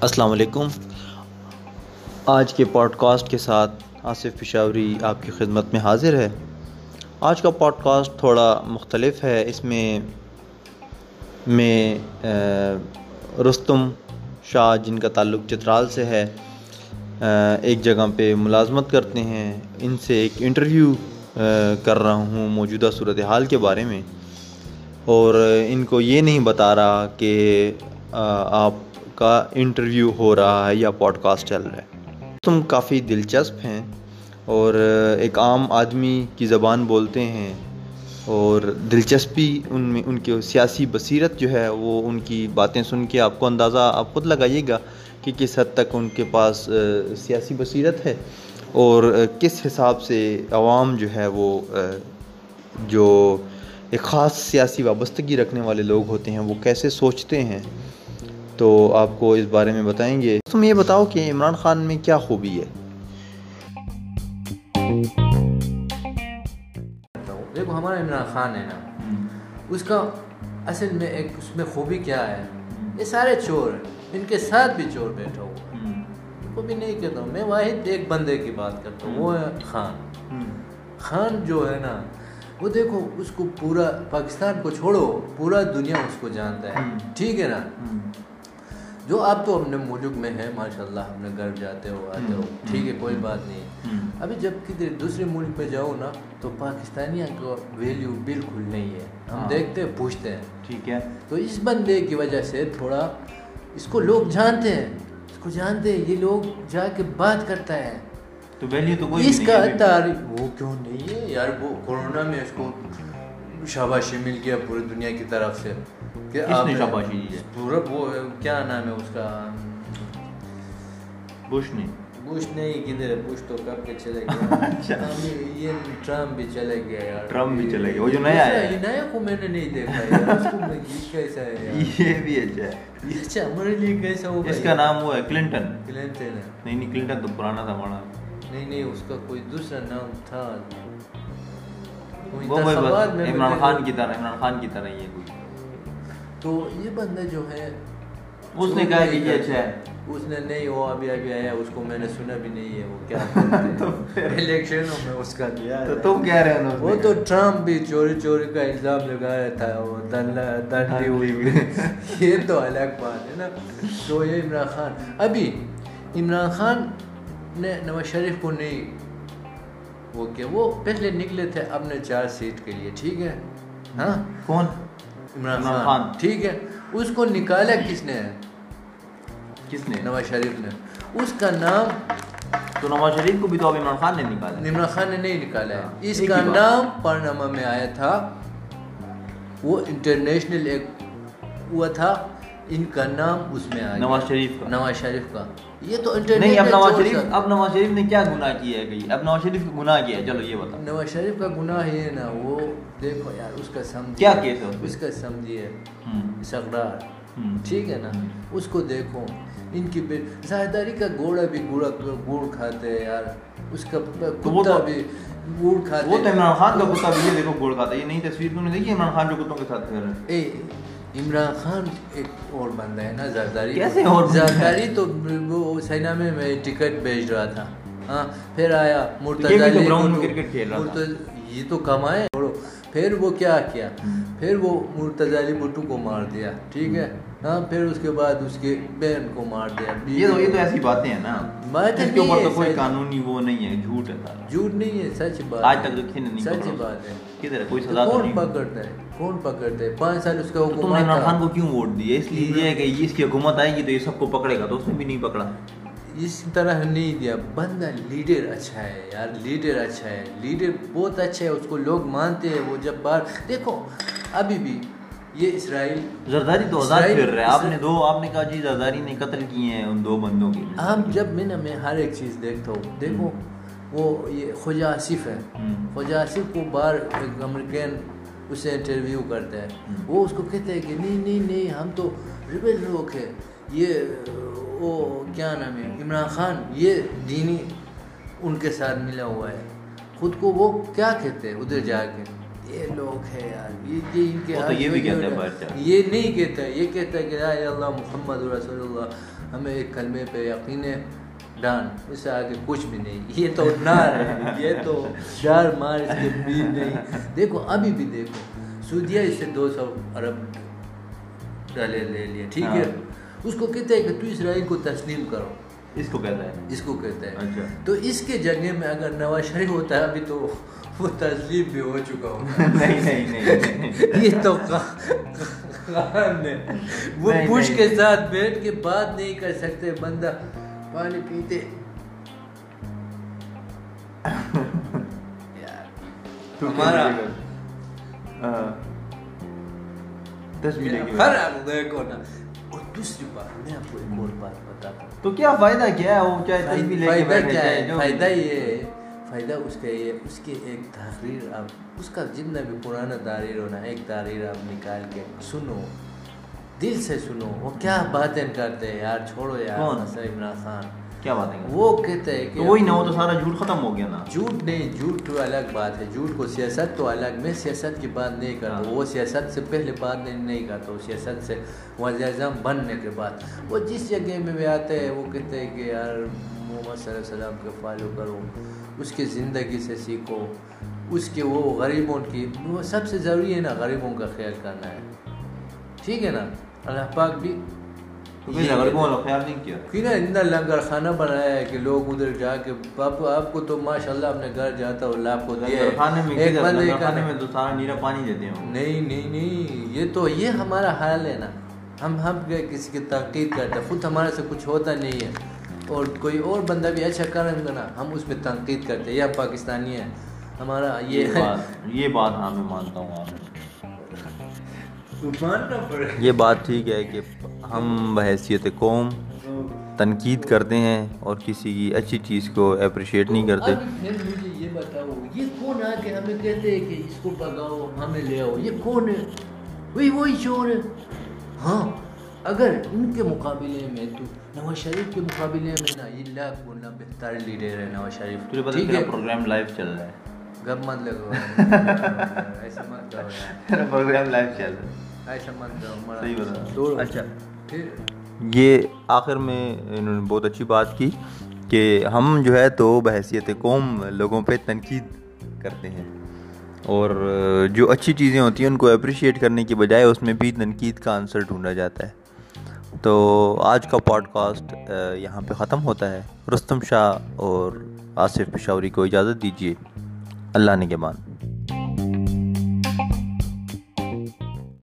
السلام علیکم۔ آج کے پوڈ کاسٹ کے ساتھ آصف پشاوری آپ کی خدمت میں حاضر ہے۔ آج کا پوڈ کاسٹ تھوڑا مختلف ہے۔ اس میں میں رستم شاہ، جن کا تعلق چترال سے ہے ایک جگہ پہ ملازمت کرتے ہیں۔ ان سے ایک انٹرویو کر رہا ہوں موجودہ صورتحال کے بارے میں۔ اور ان کو یہ نہیں بتا رہا کہ آپ کا انٹرویو ہو رہا ہے یا پوڈ کاسٹ چل رہا ہے۔ تم کافی دلچسپ ہیں اور ایک عام آدمی کی زبان بولتے ہیں اور دلچسپی ان میں، ان کی سیاسی بصیرت جو ہے وہ ان کی باتیں سن کے آپ کو اندازہ، آپ خود لگائیے گا کہ کس حد تک ان کے پاس سیاسی بصیرت ہے اور کس حساب سے عوام جو ہے وہ جو ایک خاص سیاسی وابستگی رکھنے والے لوگ ہوتے ہیں وہ کیسے سوچتے ہیں؟ تو آپ کو اس بارے میں بتائیں گے۔ تم یہ بتاؤ کہ عمران خان میں کیا خوبی ہے؟ دیکھو ہمارا عمران خان ہے نا اس کا اصل میں ایک اس میں خوبی کیا ہے؟ یہ سارے چور ہیں ان کے ساتھ بھی چور بیٹھا ہوا ان کو بھی نہیں کہتا ہوں میں واحد ایک بندے کی بات کرتا ہوں وہ ہے خان۔ خان جو ہے نا وہ دیکھو اس کو پورا پاکستان کو چھوڑو پورا دنیا اس کو جانتا ہے۔ ٹھیک ہے نا؟ جو آپ تو اپنے ملک میں ہیں ماشاء اللہ اپنے گھر جاتے ہو آتے ہو ٹھیک ہے کوئی بات نہیں۔ ابھی جب کدھر دوسرے ملک پہ جاؤ نا تو پاکستانیہ کا ویلیو بالکل نہیں ہے۔ ہم دیکھتے ہیں پوچھتے ہیں۔ ٹھیک ہے۔ تو اس بندے کی وجہ سے تھوڑا اس کو لوگ جانتے ہیں۔ اس کو جانتے ہیں یہ لوگ جا کے بات کرتا ہے۔ تو ویلیو تو کوئی اس کا تعریف وہ کیوں نہیں ہے یار؟ وہ کورونا میں اس کو شاباشی مل گیا پوری دنیا کی طرف سے۔ کہ کس نے شاباشی دی ہے؟ پورا وہ کیا نام ہے اس کا؟ بش نے۔ بش نہیں کدھر ہے؟ بش تو کب کے چلے گیا یہ ٹرمپ بھی چلے گیا یار۔ ٹرمپ بھی چلے گیا وہ جو نیا ہے۔ یہ نیا کو میں نے نہیں دیکھا کیسا ہے یہ بھی اچھا ہے۔ یہ اچھا ہمارے لیے کیسا ہوگا اس کا نام وہ ہے کلنٹن۔ کلنٹن ہے۔ نہیں نہیں کلنٹن تو پرانا تھا ہمارا نہیں نہیں اس کا کوئی دوسرا نام تھا۔ وہ عمران خان کی طرح عمران خان کی طرح یہ کوئی۔ تو یہ بندہ جو ہے اس نے کہا کہ یہ اچھا ہے۔ اس نے نہیں وہ ابھی ابھی آیا اس کو میں نے سنا بھی نہیں ہے۔ وہ کیا الیکشنوں میں اس کا دیا تو تم کہہ رہے ہو وہ تو ٹرمپ بھی چوری چوری کا الزام لگایا تھا وہ دنڈی ہوئی۔ یہ تو الگ بات ہے نا۔ تو یہ عمران خان۔ ابھی عمران خان نے نواز شریف کو نہیں۔ وہ کیا وہ پہلے نکلے تھے اپنے چار سیٹ کے لیے ٹھیک ہے؟ ہاں؟ کون؟ عمران خان۔ ٹھیک ہے؟ اس کو نکالا کس نے؟ کس نے؟ نواز شریف نے۔ اس کا نام تو نواز شریف کو بھی تو اب عمران خان نے نکالا۔ عمران خان نے نہیں نکالا۔ ہے اس کا نام پارنامہ میں آیا تھا۔ وہ انٹرنیشنل ایک ہوا تھا۔ ان کا نام اس میں آیا نواز شریف کا. نواز شریف کا. یہ تو نہیں اب نواز شریف اب نواز شریف نے کیا گناہ کیا ہے اب نواز شریف کا گناہ کیا ہے؟ چلو یہ بتا نواز شریف کا گناہ یہ نا وہ دیکھو یار اس کا سمجھ کیا کیس ہے اس کا سمجھیے. سگڑار ٹھیک ہے نا؟ اس کو دیکھو. ان کی زاہداری کا گوڑا بھی گوڑا گوڑ کھاتے ہیں یار. اس کا کتا بھی گوڑ کھاتے وہ تو عمران خان کا کتا بھی یہ دیکھو گوڑ کھاتا ہے. یہ نئی تصویر تم نے دیکھی؟ عمران خان جو کتوں کے ساتھ پھر رہے ہیں؟ عمران خان ایک اور بندہ ہے نا زرداری کیسے اور زرداری تو وہ سینا میں میں ٹکٹ بھیج رہا تھا۔ ہاں پھر آیا مرتضی یہ تو کمائے پھر وہ کیا کیا؟ پھر وہ مرتضی علی بھٹو کو مار دیا ٹھیک ہے؟ ہاں پھر اس کے بعد اس کے بہن کو مار دیا یہ تو یہ تو ایسی باتیں ہیں نا۔ اس کے اوپر تو کوئی قانونی وہ نہیں ہے جھوٹ ہے جھوٹ نہیں ہے سچ بات آج تک تو نہیں سچ بات ہے۔ کدھر ہے کوئی سزا کون پکڑتا ہے؟ کون پکڑتا ہے؟ پانچ سال اس کا حکومت تم نے عمران خان کو کیوں ووٹ دیا اس لیے یہ ہے کہ اس کی حکومت آئے گی تو یہ سب کو پکڑے گا تو اس نے بھی نہیں پکڑا۔ اس طرح نہیں دیا۔ بندہ لیڈر اچھا ہے یار لیڈر اچھا ہے۔ لیڈر بہت اچھا ہے اس کو لوگ مانتے ہیں وہ جب بار۔ دیکھو ابھی بھی یہ اسرائیل زرداری تو آزاد پھر رہے۔ آپ نے دو آپ نے کہا جی زرداری نے قتل کیے ہیں ان دو بندوں کی آپ جب میں نا میں ہر ایک چیز دیکھتا ہوں دیکھو وہ یہ خواجہ آصف ہے۔ خواجہ آصف کو بار ایک امریکن اسے انٹرویو کرتا ہے۔ وہ اس کو کہتے ہیں کہ نہیں نہیں نہیں ہم تو ریبل لوگ ہیں۔ یہ وہ کیا نام ہے عمران خان یہ دینی ان کے ساتھ ملا ہوا ہے۔ خود کو وہ کیا کہتے ہیں ادھر جا کے؟ یہ لوگ ہے یار یہ ان کے یہ بھی کہتا ہے بادشاہ یہ نہیں کہتا ہے یہ کہتا ہے کہ اللہ محمد رسول اللہ ہمیں ایک کلمے پہ یقین ہے ڈان اس سے آگے کچھ بھی نہیں۔ یہ تو نار ہے یہ تو ڈار مار اس کے بیچ نہیں۔ دیکھو ابھی بھی دیکھو سعودیہ اس سے دو سو ارب ڈالے لے لیا ٹھیک ہے؟ ہاں۔ اس کو کہتا ہے کہ تو اسرائیل کو تسلیم کرو۔ اس کو کہتا ہے اس کو کہتا ہے اچھا۔ تو اس کے جگہ میں اگر نواز شریف ہوتا ہے ابھی تو وہ تسلیم بھی ہو چکا ہوتا نہیں نہیں نہیں۔ یہ تو خان ہے۔ وہ نہیں۔ کے ساتھ بیٹھ کے بات نہیں کر سکتے بندہ پانی پیتے۔ ہمارا۔ دس ملے گی۔ ہر دیکھو نا۔ اور دوسری بات میں آپ کو ایک اور بات بتاتا ہوں۔ تو کیا فائدہ کیا ہے؟ وہ چاہے دس بھی لے کے فائدہ کیا ہے؟ فائدہ یہ ہے فائدہ اس کا یہ اس کے ایک تحریر آپ اس کا جتنا بھی پرانا تحریر ہونا ایک تحریر آپ نکال کے سنو۔ دل سے سنو وہ کیا باتیں کرتے ہیں یار چھوڑو یار عمران خان۔ کیا باتیں کرتے وہ کہتے ہیں کہ وہی نہ وہ تو سارا جھوٹ ختم ہو گیا نا۔ جھوٹ نہیں جھوٹ تو الگ بات ہے۔ جھوٹ کو سیاست تو الگ میں سیاست کی بات نہیں کرتا۔ ہاں۔ وہ سیاست سے پہلے بات نہیں نہیں کرتا۔ وہ سیاست سے وزیر اعظم بننے کے بعد۔ وہ جس جگہ میں بھی آتے ہیں وہ کہتے ہیں کہ یار محمد صلی اللہ علیہ وسلم کے فالو کرو اس کی زندگی سے سیکھو۔ اس کے وہ غریبوں کی وہ سب سے ضروری ہے نا غریبوں کا خیال کرنا ہے۔ ٹھیک ہے نا؟ اللہ پاک بھی غریبوں والا خیال نہیں کیا۔ نا اتنا لنگر خانہ بنایا ہے کہ لوگ ادھر جا کے آپ آپ کو تو ماشاء اللہ اپنے گھر جاتا ہو اللہ کو دیا خانے میں ہے ایک کدھر؟ بندے لنگر کا خانے میں تو سارا نیرا پانی دیتے ہیں۔ نہیں نہیں نہیں یہ تو یہ ہمارا حال ہے نا۔ ہم ہم کسی کی تنقید کرتے خود ہمارے سے کچھ ہوتا نہیں ہے۔ اور کوئی اور بندہ بھی اچھا کریں گا نا ہم اس میں تنقید کرتے ہیں۔ یہ پاکستانی ہیں۔ ہمارا یہ یہ ہے بات یہ بات ہاں میں مانتا ہوں یہ بات ٹھیک ہے کہ ہم بحیثیت قوم تنقید کرتے ہیں اور کسی کی اچھی چیز کو اپریشیٹ نہیں کرتے۔ یہ بتاؤ یہ کون آ کے ہمیں کہتے ہیں کہ اس کو پکاؤ ہمیں لے آؤ یہ کون ہے؟ وہی وہی چور ہے۔ ہاں اگر ان کے مقابلے میں تو نواز شریف کے مقابلے میں نا یہ لاکھ گنا بہتر لیڈر ہے نواز شریف۔ ٹھیک ہے۔ پروگرام لائیو چل رہا ہے۔ گپ مت لگو ایسا مت کرو۔ پروگرام لائیو چل رہا ہے۔ ایسا مت کرو۔ اچھا۔ یہ آخر میں انہوں نے بہت اچھی بات کی کہ ہم جو ہے تو بحیثیت قوم لوگوں پہ تنقید کرتے ہیں۔ اور جو اچھی چیزیں ہوتی ہیں ان کو اپریشیٹ کرنے کی بجائے اس میں بھی تنقید کا آنسر ڈھونڈا جاتا ہے۔ تو آج کا پوڈ کاسٹ یہاں پہ ختم ہوتا ہے۔ رستم شاہ اور آصف پشاوری کو اجازت دیجیے اللہ نگہبان۔